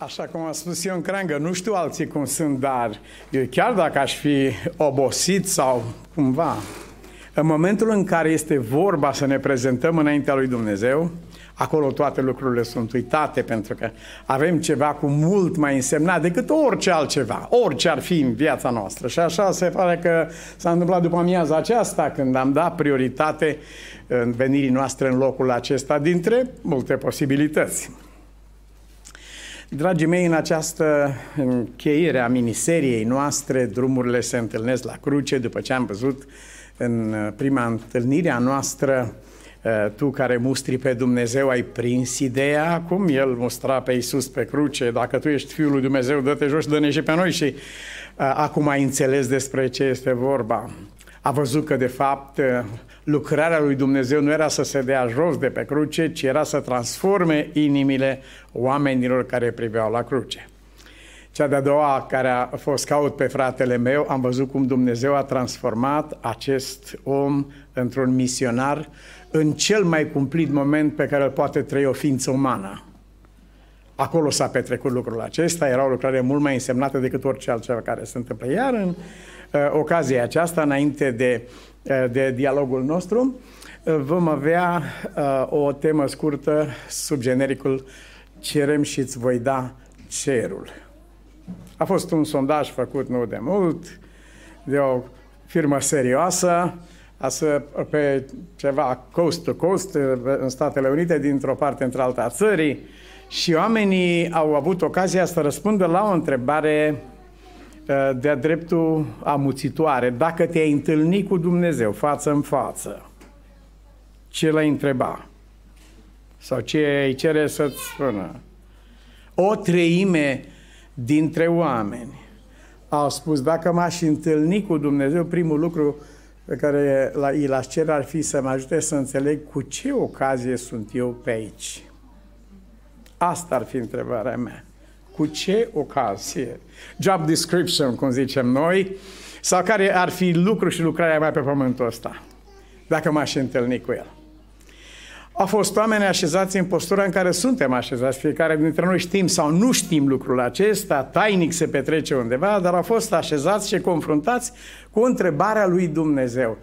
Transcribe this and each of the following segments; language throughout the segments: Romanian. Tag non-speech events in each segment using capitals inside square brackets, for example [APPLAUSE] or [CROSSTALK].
Așa cum a spus eu în creangă, nu știu alții cum sunt, dar eu chiar dacă aș fi obosit sau cumva, în momentul în care este vorba să ne prezentăm înaintea lui Dumnezeu, acolo toate lucrurile sunt uitate pentru că avem ceva cu mult mai însemnat decât orice altceva, orice ar fi în viața noastră. Și așa se pare că s-a întâmplat după amiaza aceasta când am dat prioritate în venirii noastre în locul acesta dintre multe posibilități. Dragii mei, în această încheiere a miniseriei noastre, drumurile se întâlnesc la cruce, după ce am văzut în prima întâlnire a noastră, uh, tu care mustri pe Dumnezeu ai prins ideea, cum El mustra pe Iisus pe cruce, dacă tu ești Fiul lui Dumnezeu, dă-te jos și dă-ne și pe noi și uh, acum ai înțeles despre ce este vorba. A văzut că de fapt lucrarea lui Dumnezeu nu era să se dea jos de pe cruce, ci era să transforme inimile oamenilor care priveau la cruce. Cea de-a doua care a fost caut pe fratele meu, am văzut cum Dumnezeu a transformat acest om într-un misionar în cel mai cumplit moment pe care îl poate trăi o ființă umană. Acolo s-a petrecut lucrul acesta, era o lucrare mult mai însemnată decât orice altceva care se întâmplă. Iar în uh, ocazia aceasta, înainte de Eh, de dialogul nostru, eh, vom avea uh, o temă scurtă sub genericul Cerem și îți voi da cerul. A fost un sondaj făcut nu de mult, de o firmă serioasă, să, pe ceva coast to coast în Statele Unite, dintr-o parte într alta țării, și oamenii au avut ocazia să răspundă la o întrebare Uh, de-a dreptul amuțitoare, dacă te-ai întâlnit cu Dumnezeu față în față, ce l-ai întreba? Sau ce îi cere să-ți spună? O treime dintre oameni au spus, dacă m-aș întâlni cu Dumnezeu, primul lucru pe care îl aș cere ar fi să mă ajute să înțeleg cu ce ocazie sunt eu pe aici. Asta ar fi întrebarea mea. Cu ce ocazie? Job description, cum zicem noi, sau care ar fi lucru și lucrarea mea pe pământul ăsta, dacă m-aș întâlni cu el. Au fost oameni așezați în postura în care suntem așezați, fiecare dintre noi știm sau nu știm lucrul acesta, tainic se petrece undeva, dar au fost așezați și confruntați cu întrebarea lui Dumnezeu.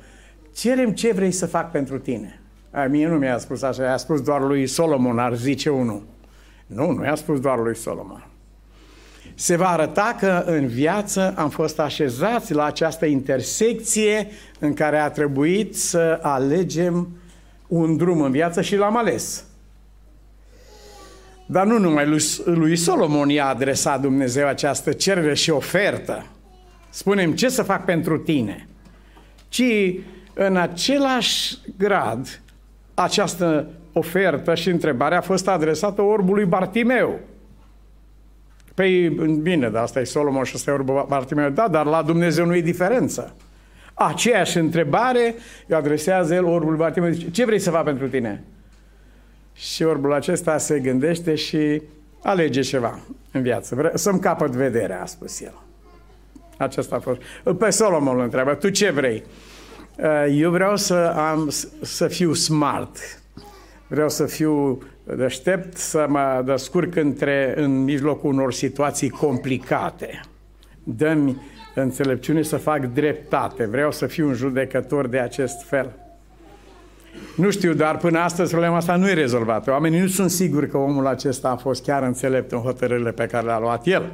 Cerem ce vrei să fac pentru tine. A, mie nu mi-a spus așa, i-a spus doar lui Solomon, ar zice unul. Nu, nu i-a spus doar lui Solomon se va arăta că în viață am fost așezați la această intersecție în care a trebuit să alegem un drum în viață și l-am ales. Dar nu numai lui, lui Solomon i-a adresat Dumnezeu această cerere și ofertă. Spunem ce să fac pentru tine, ci în același grad această ofertă și întrebare a fost adresată orbului Bartimeu. Păi, bine, dar asta e Solomon și asta e Bartimeu. Da, dar la Dumnezeu nu e diferență. Aceeași întrebare îi adresează el orbul Bartimeu. Zice, ce vrei să fac pentru tine? Și orbul acesta se gândește și alege ceva în viață. Vre- să-mi capăt vederea, a spus el. Acesta a fost. Pe Solomon îl întreabă, tu ce vrei? Eu vreau să, am, să fiu smart. Vreau să fiu deștept să mă descurc între, în mijlocul unor situații complicate. Dă-mi înțelepciune să fac dreptate. Vreau să fiu un judecător de acest fel. Nu știu, dar până astăzi problema asta nu e rezolvată. Oamenii nu sunt siguri că omul acesta a fost chiar înțelept în hotărârile pe care le-a luat el.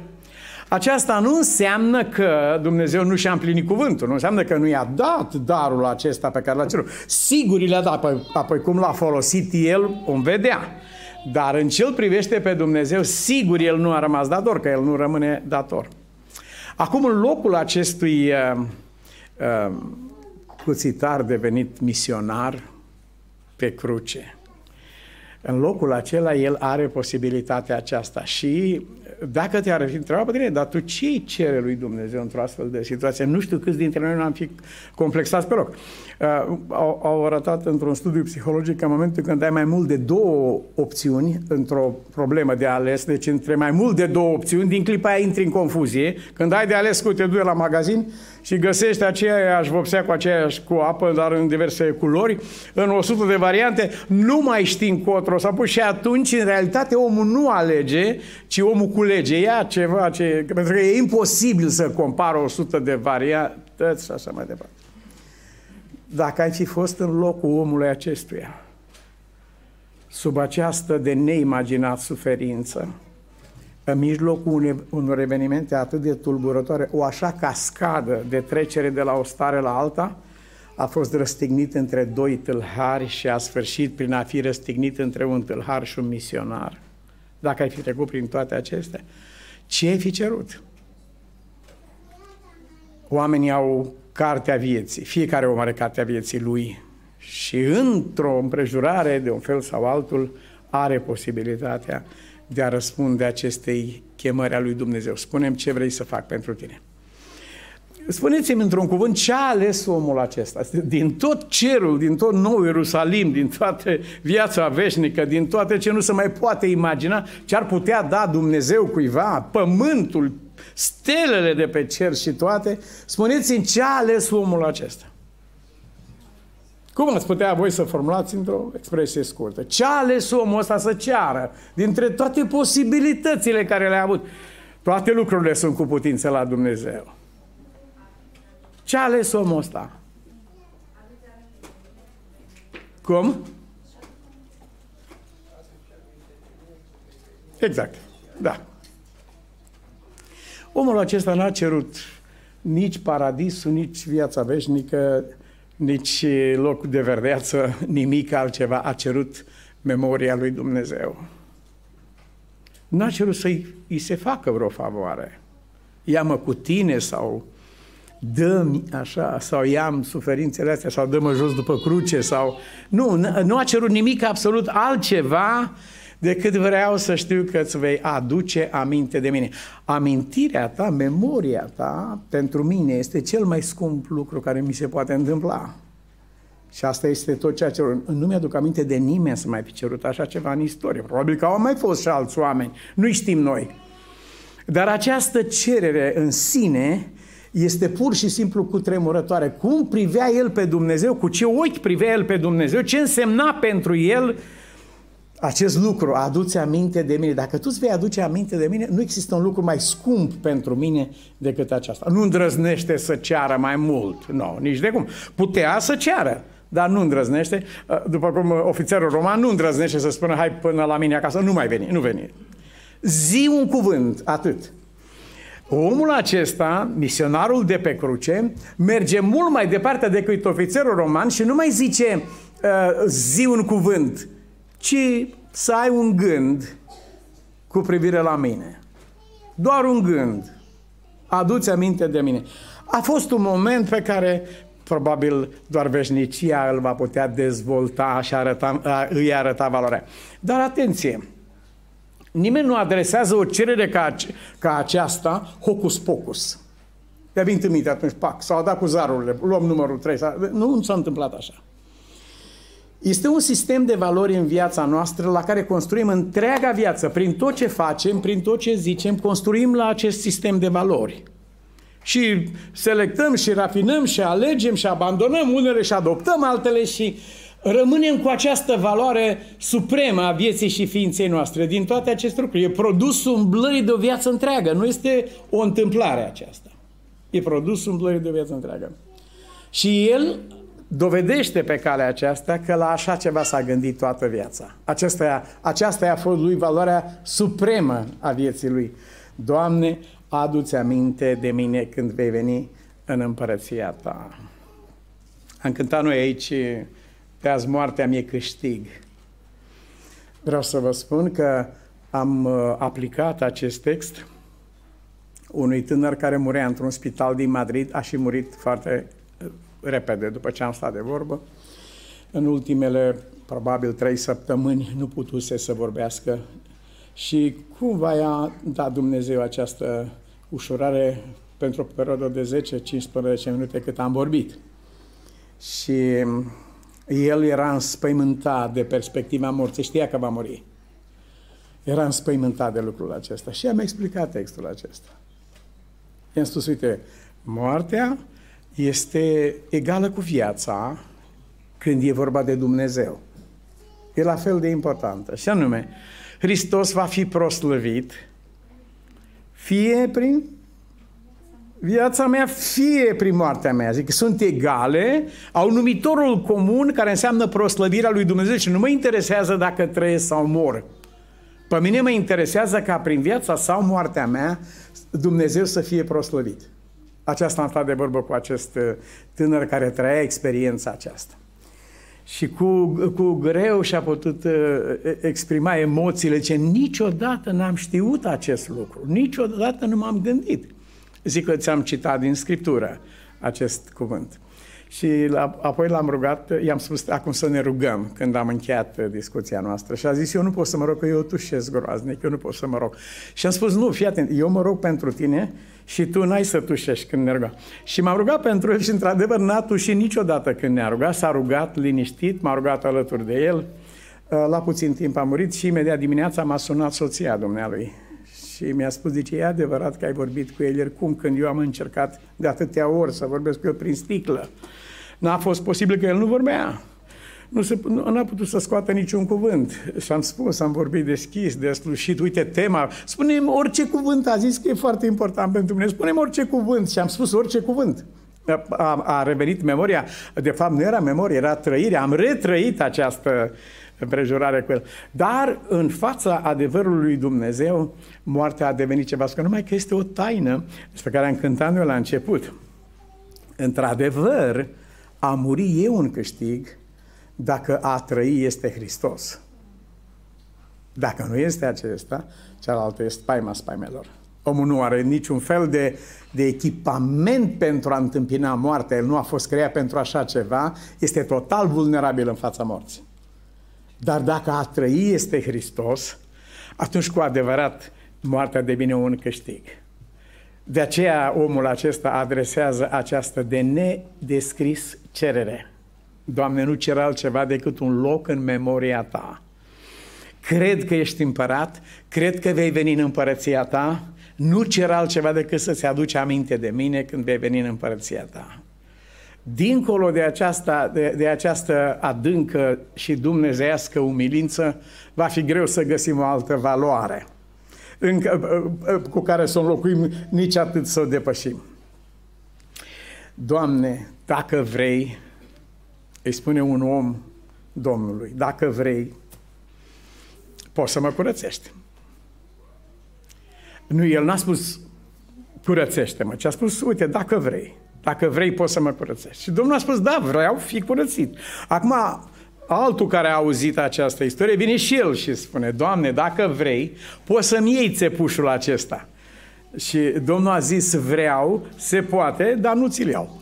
Aceasta nu înseamnă că Dumnezeu nu și-a împlinit cuvântul, nu înseamnă că nu i-a dat darul acesta pe care l-a cerut. Sigur i l-a dat, apoi, apoi cum l-a folosit el, vom vedea. Dar în ce îl privește pe Dumnezeu, sigur el nu a rămas dator, că el nu rămâne dator. Acum, în locul acestui uh, uh, cuțitar devenit misionar pe cruce, în locul acela el are posibilitatea aceasta și dacă te-ar fi întrebat pe tine, dar tu ce îi cere lui Dumnezeu într-o astfel de situație? Nu știu câți dintre noi nu am fi complexați pe loc. Uh, au, au arătat într-un studiu psihologic că în momentul când ai mai mult de două opțiuni într-o problemă de ales, deci între mai mult de două opțiuni, din clipa aia intri în confuzie, când ai de ales cu te duci la magazin și găsești aceeași vopsea cu aceeași cu apă, dar în diverse culori, în 100 de variante, nu mai știi încotro. S-a pus și atunci, în realitate, omul nu alege, ci omul culege. Lege, ia ceva ce... Pentru că e imposibil să compară 100 de variantăți și așa mai departe. Dacă ai fi fost în locul omului acestuia, sub această de neimaginat suferință, în mijlocul unor evenimente atât de tulburătoare, o așa cascadă de trecere de la o stare la alta, a fost răstignit între doi tâlhari și a sfârșit prin a fi răstignit între un tâlhar și un misionar. Dacă ai fi trecut prin toate acestea, ce ai fi cerut? Oamenii au cartea vieții, fiecare om are cartea vieții lui și într-o împrejurare de un fel sau altul are posibilitatea de a răspunde acestei chemări a lui Dumnezeu. Spunem ce vrei să fac pentru tine. Spuneți-mi într-un cuvânt ce a ales omul acesta? Din tot cerul, din tot nou Ierusalim, din toată viața veșnică, din toate ce nu se mai poate imagina, ce ar putea da Dumnezeu cuiva, pământul, stelele de pe cer și toate, spuneți-mi ce a ales omul acesta? Cum ați putea voi să formulați într-o expresie scurtă? Ce a ales omul ăsta să ceară dintre toate posibilitățile care le-a avut? Toate lucrurile sunt cu putință la Dumnezeu. Ce a ales omul ăsta? Cum? Exact, da. Omul acesta n-a cerut nici paradisul, nici viața veșnică, nici locul de verdeață, nimic altceva. A cerut memoria lui Dumnezeu. N-a cerut să-i se facă vreo favoare. Ia-mă cu tine sau dă-mi așa, sau i-am suferințele astea, sau dă-mă jos după cruce, sau... Nu, nu a cerut nimic absolut altceva decât vreau să știu că îți vei aduce aminte de mine. Amintirea ta, memoria ta, pentru mine este cel mai scump lucru care mi se poate întâmpla. Și asta este tot ceea ce... Nu mi-aduc aminte de nimeni să mai fi cerut așa ceva în istorie. Probabil că au mai fost și alți oameni. Nu-i știm noi. Dar această cerere în sine este pur și simplu cu tremurătoare. Cum privea el pe Dumnezeu, cu ce ochi privea el pe Dumnezeu, ce însemna pentru el acest lucru, aduce aminte de mine. Dacă tu îți vei aduce aminte de mine, nu există un lucru mai scump pentru mine decât aceasta. Nu îndrăznește să ceară mai mult. Nu, no, nici de cum. Putea să ceară, dar nu îndrăznește. După cum ofițerul roman nu îndrăznește să spună, hai până la mine acasă, nu mai veni, nu veni. Zi un cuvânt, atât. Omul acesta, misionarul de pe cruce, merge mult mai departe decât ofițerul roman și nu mai zice uh, zi un cuvânt, ci să ai un gând cu privire la mine. Doar un gând. Aduți aminte de mine. A fost un moment pe care probabil doar veșnicia îl va putea dezvolta și arăta, îi arăta valoarea. Dar atenție! Nimeni nu adresează o cerere ca, ca aceasta hocus pocus. De-a venit în minte atunci, pac, s-au dat cu zarurile, luăm numărul 3. Nu, nu s-a întâmplat așa. Este un sistem de valori în viața noastră la care construim întreaga viață. Prin tot ce facem, prin tot ce zicem, construim la acest sistem de valori. Și selectăm și rafinăm și alegem și abandonăm unele și adoptăm altele și rămânem cu această valoare supremă a vieții și ființei noastre. Din toate aceste lucruri. E produsul umblării de o viață întreagă. Nu este o întâmplare aceasta. E produsul umblării de o viață întreagă. Și el dovedește pe calea aceasta că la așa ceva s-a gândit toată viața. Aceasta, aceasta a fost lui valoarea supremă a vieții lui. Doamne, adu-ți aminte de mine când vei veni în împărăția ta. Am cântat noi aici pe azi moartea mie câștig. Vreau să vă spun că am uh, aplicat acest text unui tânăr care murea într-un spital din Madrid, a și murit foarte uh, repede după ce am stat de vorbă. În ultimele, probabil, trei săptămâni nu putuse să vorbească și cumva i-a dat Dumnezeu această ușurare pentru o perioadă de 10-15 minute cât am vorbit. Și el era înspăimântat de perspectiva morții, știa că va muri. Era înspăimântat de lucrul acesta și am explicat textul acesta. I-am spus, uite, moartea este egală cu viața când e vorba de Dumnezeu. E la fel de importantă. Și anume, Hristos va fi proslăvit fie prin viața mea, fie prin moartea mea. Zic că sunt egale, au numitorul comun care înseamnă proslăvirea lui Dumnezeu și nu mă interesează dacă trăiesc sau mor. Pe mine mă interesează ca prin viața sau moartea mea Dumnezeu să fie proslăvit. Aceasta am stat de vorbă cu acest uh, tânăr care trăia experiența aceasta. Și cu, cu greu și-a putut uh, exprima emoțiile, ce niciodată n-am știut acest lucru, niciodată nu m-am gândit. Zic că ți-am citat din Scriptură acest cuvânt. Și la, apoi l-am rugat, i-am spus acum să ne rugăm când am încheiat uh, discuția noastră. Și a zis, eu nu pot să mă rog, că eu tușesc groaznic, eu nu pot să mă rog. Și am spus, nu, fii atent, eu mă rog pentru tine și tu n-ai să tușești când ne rugăm. Și m-am rugat pentru el și într-adevăr n-a tușit niciodată când ne-a rugat, s-a rugat liniștit, m-a rugat alături de el. Uh, la puțin timp a murit și imediat dimineața m-a sunat soția dumnealui și mi-a spus, zice, e adevărat că ai vorbit cu el ieri, cum când eu am încercat de atâtea ori să vorbesc cu el prin sticlă. N-a fost posibil că el nu vorbea. Nu, se, nu n-a putut să scoată niciun cuvânt. Și am spus, am vorbit deschis, de slușit, uite tema, spunem orice cuvânt, a zis că e foarte important pentru mine, spunem orice cuvânt și am spus orice cuvânt. A, a revenit memoria, de fapt nu era memorie, era trăire, am retrăit această împrejurare cu el. Dar în fața adevărului lui Dumnezeu, moartea a devenit ceva, că numai că este o taină despre care am cântat noi la început. Într-adevăr, a muri e un câștig dacă a trăi este Hristos. Dacă nu este acesta, cealaltă este spaima spaimelor. Omul nu are niciun fel de, de echipament pentru a întâmpina moartea. El nu a fost creat pentru așa ceva. Este total vulnerabil în fața morții. Dar dacă a trăi este Hristos, atunci cu adevărat moartea devine un câștig. De aceea omul acesta adresează această de nedescris cerere. Doamne, nu cer altceva decât un loc în memoria Ta. Cred că ești împărat, cred că vei veni în împărăția Ta, nu cer altceva decât să-ți aduci aminte de mine când vei veni în împărăția Ta. Dincolo de această, de, de această adâncă și dumnezeiască umilință, va fi greu să găsim o altă valoare încă, cu care să o înlocuim, nici atât să o depășim. Doamne, dacă vrei, îi spune un om Domnului, dacă vrei, poți să mă curățești. Nu, el n-a spus curățește-mă, ci a spus, uite, dacă vrei, dacă vrei poți să mă curățești. Și Domnul a spus, da, vreau, fi curățit. Acum, altul care a auzit această istorie vine și el și spune, Doamne, dacă vrei, poți să-mi iei țepușul acesta. Și Domnul a zis, vreau, se poate, dar nu ți-l iau.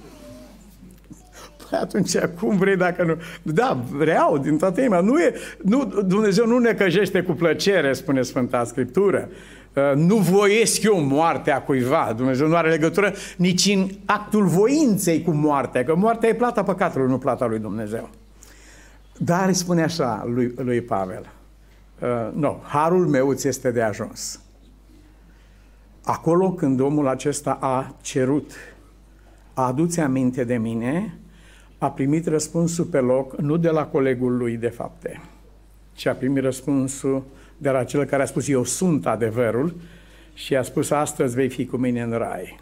Păi atunci, cum vrei dacă nu? Da, vreau, din toată inima. Nu e, nu, Dumnezeu nu ne căjește cu plăcere, spune Sfânta Scriptură. Uh, nu voiesc eu moartea cuiva. Dumnezeu nu are legătură nici în actul voinței cu moartea, că moartea e plata păcatului, nu plata lui Dumnezeu. Dar îi spune așa lui, lui Pavel, uh, nu, no, harul meu ți este de ajuns. Acolo când omul acesta a cerut, a adus aminte de mine, a primit răspunsul pe loc, nu de la colegul lui de fapte, ci a primit răspunsul de la cel care a spus, eu sunt adevărul, și a spus, astăzi vei fi cu mine în rai.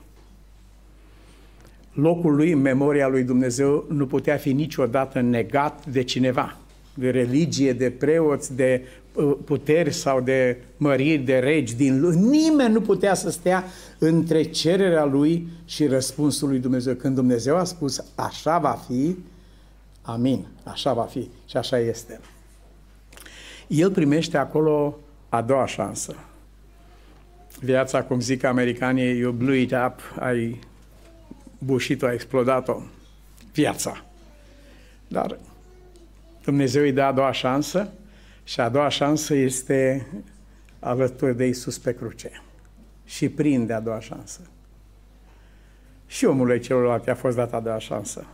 Locul lui în memoria lui Dumnezeu nu putea fi niciodată negat de cineva, de religie, de preoți, de uh, puteri sau de măriri, de regi din lume. Nimeni nu putea să stea între cererea lui și răspunsul lui Dumnezeu. Când Dumnezeu a spus, așa va fi, amin, așa va fi și așa este el primește acolo a doua șansă. Viața, cum zic americanii, you blew it up, ai bușit-o, ai explodat-o. Viața. Dar Dumnezeu îi dă a doua șansă și a doua șansă este alături de Isus pe cruce. Și prinde a doua șansă. Și omului celălalt a fost dată a doua șansă.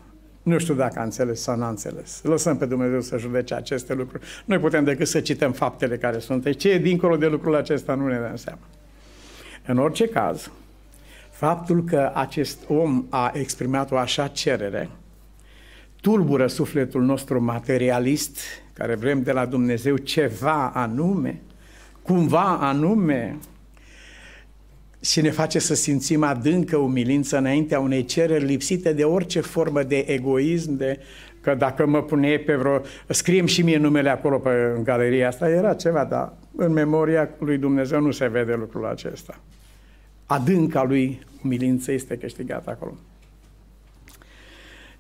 Nu știu dacă a înțeles sau n-a înțeles. Lăsăm pe Dumnezeu să judece aceste lucruri. Noi putem decât să cităm faptele care sunt. Ce e dincolo de lucrul acesta nu ne dăm seama. În orice caz, faptul că acest om a exprimat o așa cerere tulbură sufletul nostru materialist, care vrem de la Dumnezeu ceva anume, cumva anume, și ne face să simțim adâncă umilință înaintea unei cereri lipsite de orice formă de egoism, de că dacă mă pune pe vreo... Scriem și mie numele acolo pe, în galeria asta, era ceva, dar în memoria lui Dumnezeu nu se vede lucrul acesta. Adânca lui umilință este câștigată acolo.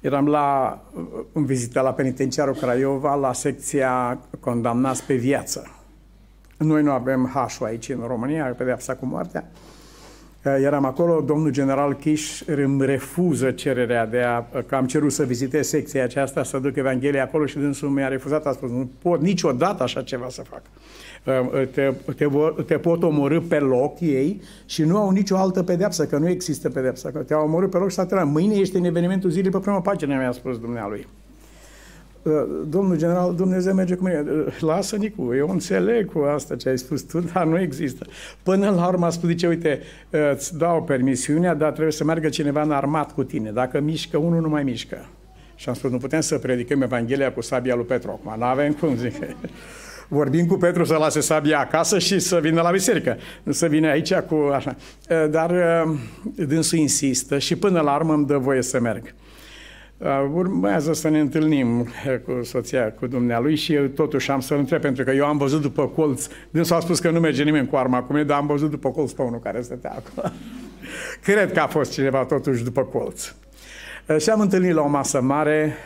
Eram la, în vizită la penitenciarul Craiova, la secția condamnați pe viață. Noi nu avem hașul aici în România, pedeapsa cu moartea. Eram acolo, domnul general Chiș îmi refuză cererea de a, că am cerut să vizitez secția aceasta, să duc Evanghelia acolo și dânsul mi-a refuzat, a spus, nu pot niciodată așa ceva să fac. Te, te, te pot omorâ pe loc ei și nu au nicio altă pedeapsă, că nu există pedeapsă, că te-au omorât pe loc și s-a Mâine ești în evenimentul zilei pe prima pagină, mi-a spus dumnealui. Uh, domnul general, Dumnezeu merge cu mine. Uh, lasă, Nicu, eu înțeleg cu asta ce ai spus tu, dar nu există. Până la urmă a spus, zice, uite, uh, îți dau permisiunea, dar trebuie să meargă cineva în armat cu tine. Dacă mișcă, unul nu mai mișcă. Și am spus, nu putem să predicăm Evanghelia cu sabia lui Petru acum. Nu avem cum, [LAUGHS] zic. Vorbim cu Petru să lase sabia acasă și să vină la biserică. Nu să vină aici cu așa. Dar dânsul insistă și până la urmă îmi dă voie să merg. Uh, urmează să ne întâlnim uh, cu soția, cu dumnealui și eu totuși am să-l întreb, pentru că eu am văzut după colț, dânsul a spus că nu merge nimeni cu arma cu mine, dar am văzut după colț pe unul care stătea acolo. [LAUGHS] Cred că a fost cineva totuși după colț. Uh, și am întâlnit la o masă mare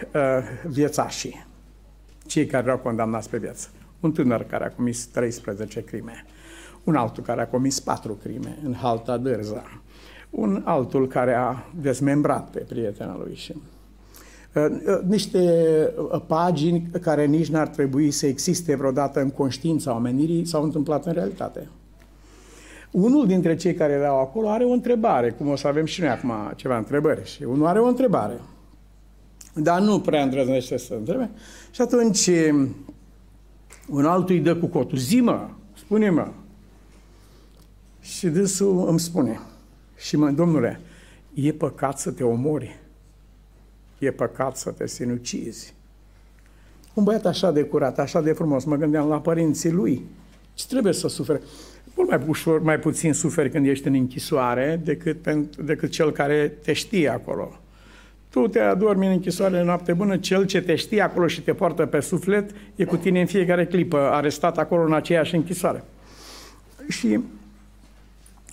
viețașii, cei care erau condamnați pe viață. Un tânăr care a comis 13 crime, un altul care a comis 4 crime în halta Dârza, un altul care a dezmembrat pe prietena lui și Uh, uh, niște uh, pagini care nici n-ar trebui să existe vreodată în conștiința omenirii s-au întâmplat în realitate. Unul dintre cei care erau acolo are o întrebare, cum o să avem și noi acum ceva întrebări. Și unul are o întrebare, dar nu prea îndrăznește să întrebe. Și atunci un altul îi dă cu cotul. Zi-mă, spune-mă. Și dânsul îmi spune. Și mă, domnule, e păcat să te omori e păcat să te sinucizi. Un băiat așa de curat, așa de frumos, mă gândeam la părinții lui. Ce trebuie să sufere? Mult mai ușor, mai puțin suferi când ești în închisoare decât, pentru, decât cel care te știe acolo. Tu te adormi în închisoare în noapte bună, cel ce te știe acolo și te poartă pe suflet e cu tine în fiecare clipă, arestat acolo în aceeași închisoare. Și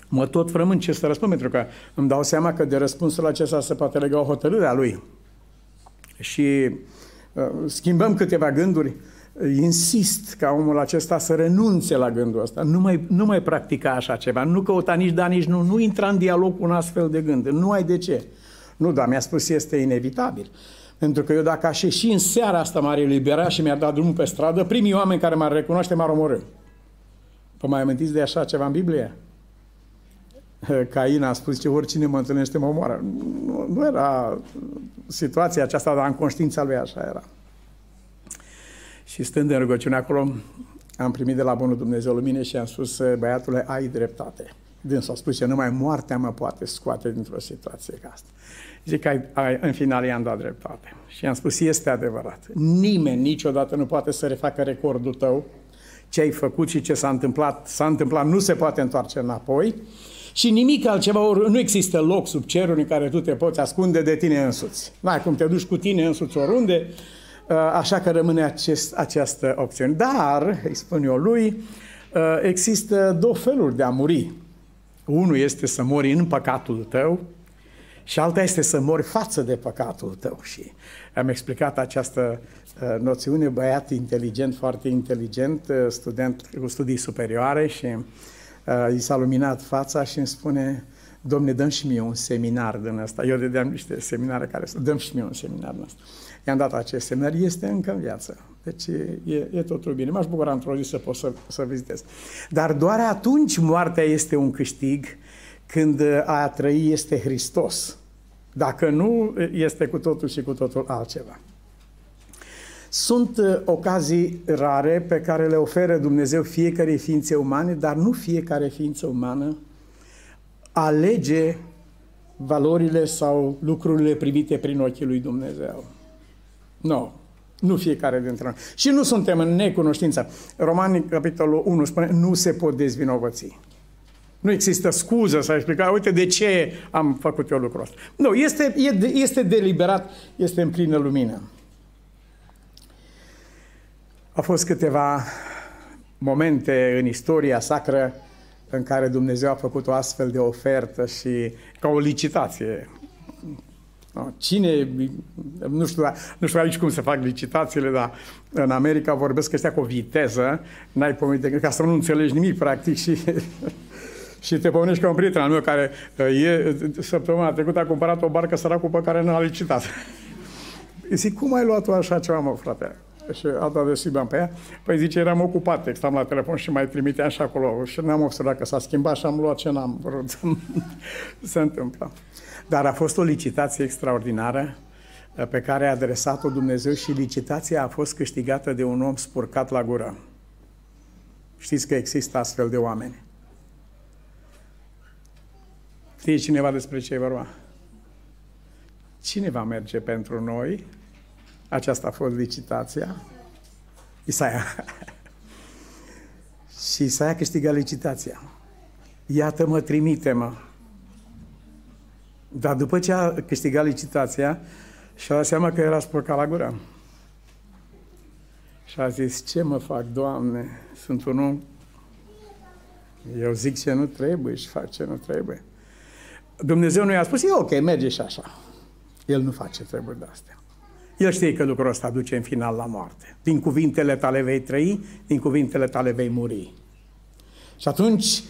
mă tot frământ ce să răspund, pentru că îmi dau seama că de răspunsul acesta se poate lega o hotărâre a lui și uh, schimbăm câteva gânduri, insist ca omul acesta să renunțe la gândul ăsta, nu mai, nu mai practica așa ceva, nu căuta nici da, nici nu, nu intra în dialog cu un astfel de gând, nu ai de ce. Nu, dar mi-a spus este inevitabil. Pentru că eu dacă aș ieși în seara asta m-ar elibera și mi-ar da drumul pe stradă, primii oameni care m-ar recunoaște m-ar omorâ. Vă mai amintiți de așa ceva în Biblie? [LAUGHS] Cain a spus că oricine mă întâlnește mă omoară. Nu, nu era situația aceasta, dar în conștiința lui așa era. Și stând în rugăciune acolo, am primit de la Bunul Dumnezeu lumine și am spus, băiatule, ai dreptate. Dânsul a spus că numai moartea mă poate scoate dintr-o situație ca asta. Zic că ai, ai, în final i-am dat dreptate. Și am spus, este adevărat. Nimeni niciodată nu poate să refacă recordul tău, ce ai făcut și ce s-a întâmplat, s-a întâmplat, nu se poate întoarce înapoi și nimic altceva, ori nu există loc sub cerul în care tu te poți ascunde de tine însuți. N-ai cum te duci cu tine însuți oriunde, uh, așa că rămâne acest, această opțiune. Dar, îi spun eu lui, uh, există două feluri de a muri. Unul este să mori în păcatul tău și alta este să mori față de păcatul tău. Și am explicat această uh, noțiune, băiat inteligent, foarte inteligent, student cu studii superioare și uh, i s-a luminat fața și îmi spune, domne, dăm și mie un seminar din ăsta. Eu dădeam niște seminare care să dăm și mie un seminar din ăsta. I-am dat acest seminar, este încă în viață. Deci e, e totul bine. M-aș bucura într-o zi să pot să, să vizitez. Dar doar atunci moartea este un câștig când a trăi este Hristos. Dacă nu, este cu totul și cu totul altceva. Sunt uh, ocazii rare pe care le oferă Dumnezeu fiecare ființe umane, dar nu fiecare ființă umană alege valorile sau lucrurile privite prin ochii lui Dumnezeu. Nu. Nu fiecare dintre noi. Și nu suntem în necunoștință. Romanii, capitolul 1, spune, nu se pot dezvinovăți. Nu există scuză să explica, uite de ce am făcut eu lucrul ăsta. Nu, este, este deliberat, este în plină lumină. Au fost câteva momente în istoria sacră în care Dumnezeu a făcut o astfel de ofertă și ca o licitație. Cine, nu știu, nu știu aici cum se fac licitațiile, dar în America vorbesc ăștia cu o viteză, n-ai pomenit, ca să nu înțelegi nimic practic și, [LAUGHS] și te pomenești ca un prieten al meu care e, săptămâna trecută a cumpărat o barcă săracul pe care nu a licitat. [LAUGHS] Zic, cum ai luat-o așa ceva, mă, frate? Și a dat de bani pe ea. Păi zice, eram ocupat, stăm la telefon și mai trimiteam și acolo și n-am observat că s-a schimbat și am luat ce n-am vrut să [LAUGHS] se întâmplă. Dar a fost o licitație extraordinară uh, pe care a adresat-o Dumnezeu și licitația a fost câștigată de un om spurcat la gură. Știți că există astfel de oameni. Știe cineva despre ce e vorba? Cine va merge pentru noi aceasta a fost licitația. Isaia. [LAUGHS] și Isaia câștiga licitația. Iată-mă, trimite-mă. Dar după ce a câștigat licitația, și-a dat seama că era spurcat la gură. Și a zis, ce mă fac, Doamne? Sunt un om... Eu zic ce nu trebuie și fac ce nu trebuie. Dumnezeu nu i-a spus, e ok, merge și așa. El nu face treburi de astea. El știe că lucrul ăsta duce în final la moarte. Din cuvintele tale vei trăi, din cuvintele tale vei muri. Și atunci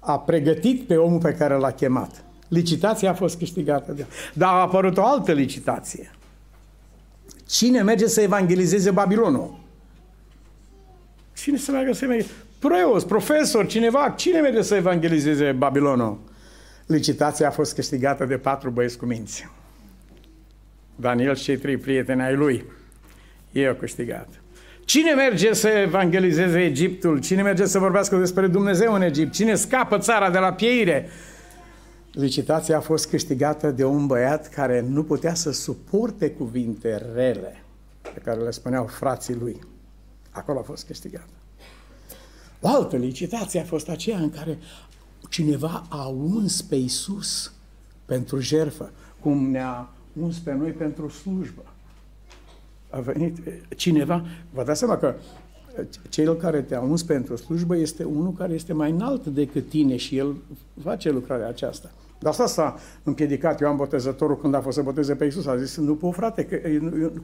a pregătit pe omul pe care l-a chemat. Licitația a fost câștigată de Dar a apărut o altă licitație. Cine merge să evangelizeze Babilonul? Cine să meargă să merge? Preos, profesor, cineva, cine merge să evangelizeze Babilonul? Licitația a fost câștigată de patru băieți cu minți. Daniel și cei trei prieteni ai lui. Ei au câștigat. Cine merge să evangelizeze Egiptul? Cine merge să vorbească despre Dumnezeu în Egipt? Cine scapă țara de la pieire? Licitația a fost câștigată de un băiat care nu putea să suporte cuvinte rele pe care le spuneau frații lui. Acolo a fost câștigată. O altă licitație a fost aceea în care cineva a uns pe Isus pentru jerfă, cum ne-a uns pe noi pentru slujbă. A venit cineva, vă dați seama că cel care te-a uns pentru slujbă este unul care este mai înalt decât tine și el face lucrarea aceasta. Dar asta s-a împiedicat Ioan Botezătorul când a fost să boteze pe Iisus. A zis, nu pot frate, că,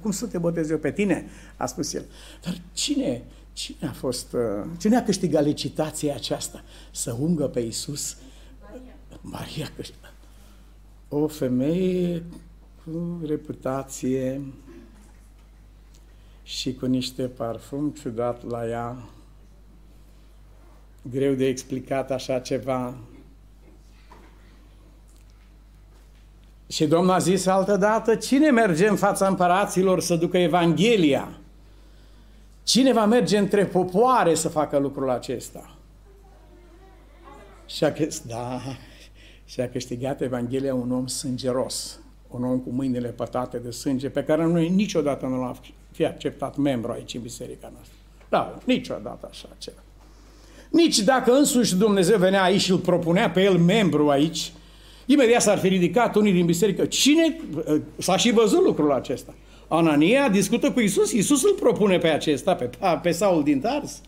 cum să te botez eu pe tine? A spus el. Dar cine, cine a fost, uh, cine a câștigat licitația aceasta să ungă pe Iisus? Maria. Maria O femeie cu reputație și cu niște parfum ciudat la ea, greu de explicat așa ceva. Și Domnul a zis altă dată, cine merge în fața împăraților să ducă Evanghelia? Cine va merge între popoare să facă lucrul acesta? Și a, da, și a câștigat Evanghelia un om sângeros un om cu mâinile pătate de sânge, pe care noi niciodată nu l-am fi acceptat membru aici în biserica noastră. Da, niciodată așa ceva. Nici dacă însuși Dumnezeu venea aici și îl propunea pe el membru aici, imediat s-ar fi ridicat unii din biserică. Cine? S-a și văzut lucrul acesta. Anania discută cu Isus, Isus îl propune pe acesta, pe, pe Saul din Tars.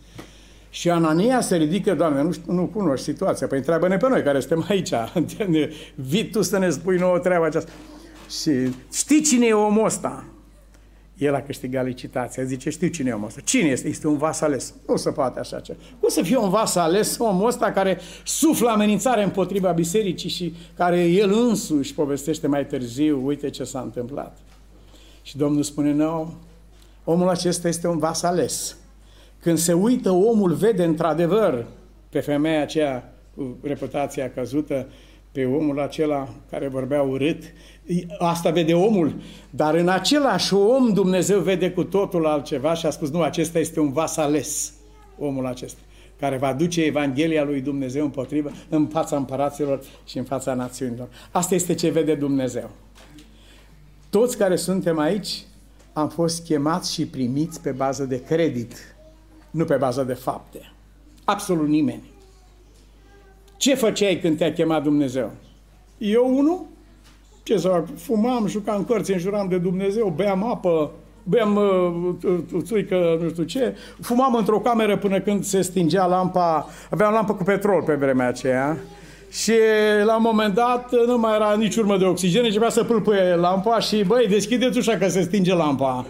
Și Anania se ridică, Doamne, nu, nu cunoști situația, păi întreabă-ne pe noi care suntem aici. [LAUGHS] Vii tu să ne spui nouă treaba aceasta. Și știi cine e omul ăsta? El a câștigat licitația. Zice, știu cine e omul ăsta. Cine este? Este un vas ales. Nu se poate așa ceva. Cum să fie un vas ales omul ăsta care suflă amenințare împotriva bisericii și care el însuși povestește mai târziu, uite ce s-a întâmplat. Și Domnul spune, nu, omul acesta este un vas ales. Când se uită, omul vede într-adevăr pe femeia aceea cu reputația căzută, pe omul acela care vorbea urât, asta vede omul, dar în același om Dumnezeu vede cu totul altceva și a spus, nu, acesta este un vas ales, omul acesta, care va duce Evanghelia lui Dumnezeu împotrivă, în fața împăraților și în fața națiunilor. Asta este ce vede Dumnezeu. Toți care suntem aici am fost chemați și primiți pe bază de credit, nu pe bază de fapte. Absolut nimeni. Ce făceai când te-a chemat Dumnezeu? Eu unul? Ce să fac? Fumam, jucam cărți, înjuram de Dumnezeu, beam apă, beam uh, țuică, nu știu ce, fumam într-o cameră până când se stingea lampa, aveam lampă cu petrol pe vremea aceea, și la un moment dat nu mai era nici urmă de oxigen, începea să pâlpâie lampa și băi, deschideți ușa că se stinge lampa.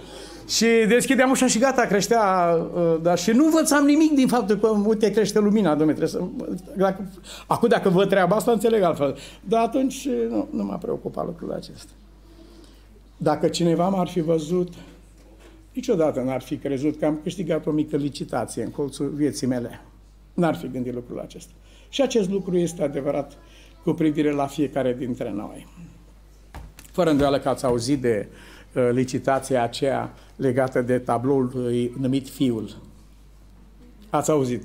Și deschideam ușa și gata, creștea, uh, dar și nu învățam nimic din faptul că, uite, crește lumina, domnule, trebuie să... Dacă, acum, dacă văd treaba asta, înțeleg altfel. Dar atunci nu, nu m-a preocupat lucrul acesta. Dacă cineva m-ar fi văzut, niciodată n-ar fi crezut că am câștigat o mică licitație în colțul vieții mele. N-ar fi gândit lucrul acesta. Și acest lucru este adevărat cu privire la fiecare dintre noi. Fără îndoială că ați auzit de uh, licitația aceea legată de tabloul numit Fiul. Ați auzit.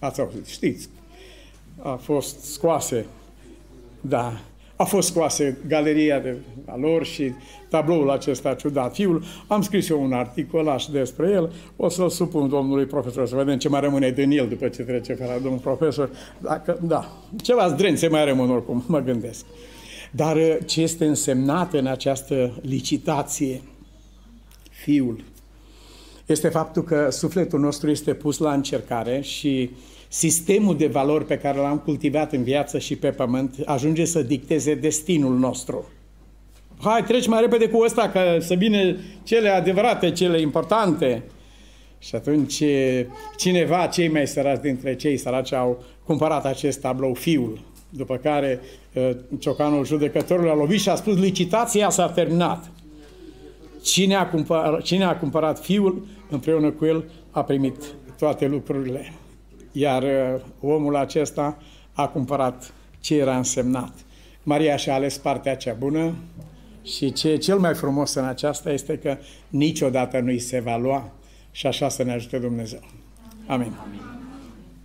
Ați auzit, știți. A fost scoase, da, a fost scoase galeria de valori și tabloul acesta ciudat. Fiul, am scris eu un articolaș despre el, o să-l supun domnului profesor, să vedem ce mai rămâne din el după ce trece pe la domnul profesor. Dacă, da, ceva zdrențe mai rămân oricum, mă gândesc. Dar uh, ce este însemnat în această licitație, Fiul, este faptul că sufletul nostru este pus la încercare și sistemul de valori pe care l-am cultivat în viață și pe pământ ajunge să dicteze destinul nostru. Hai, treci mai repede cu ăsta, că să vină cele adevărate, cele importante. Și atunci cineva, cei mai săraci dintre cei săraci, au cumpărat acest tablou, fiul. După care ciocanul judecătorului a lovit și a spus, licitația s-a terminat. Cine a, cumpărat, cine a cumpărat fiul, împreună cu el, a primit toate lucrurile. Iar uh, omul acesta a cumpărat ce era însemnat. Maria și-a ales partea cea bună și ce e cel mai frumos în aceasta este că niciodată nu-i se va lua și așa să ne ajute Dumnezeu. Amin. Amin.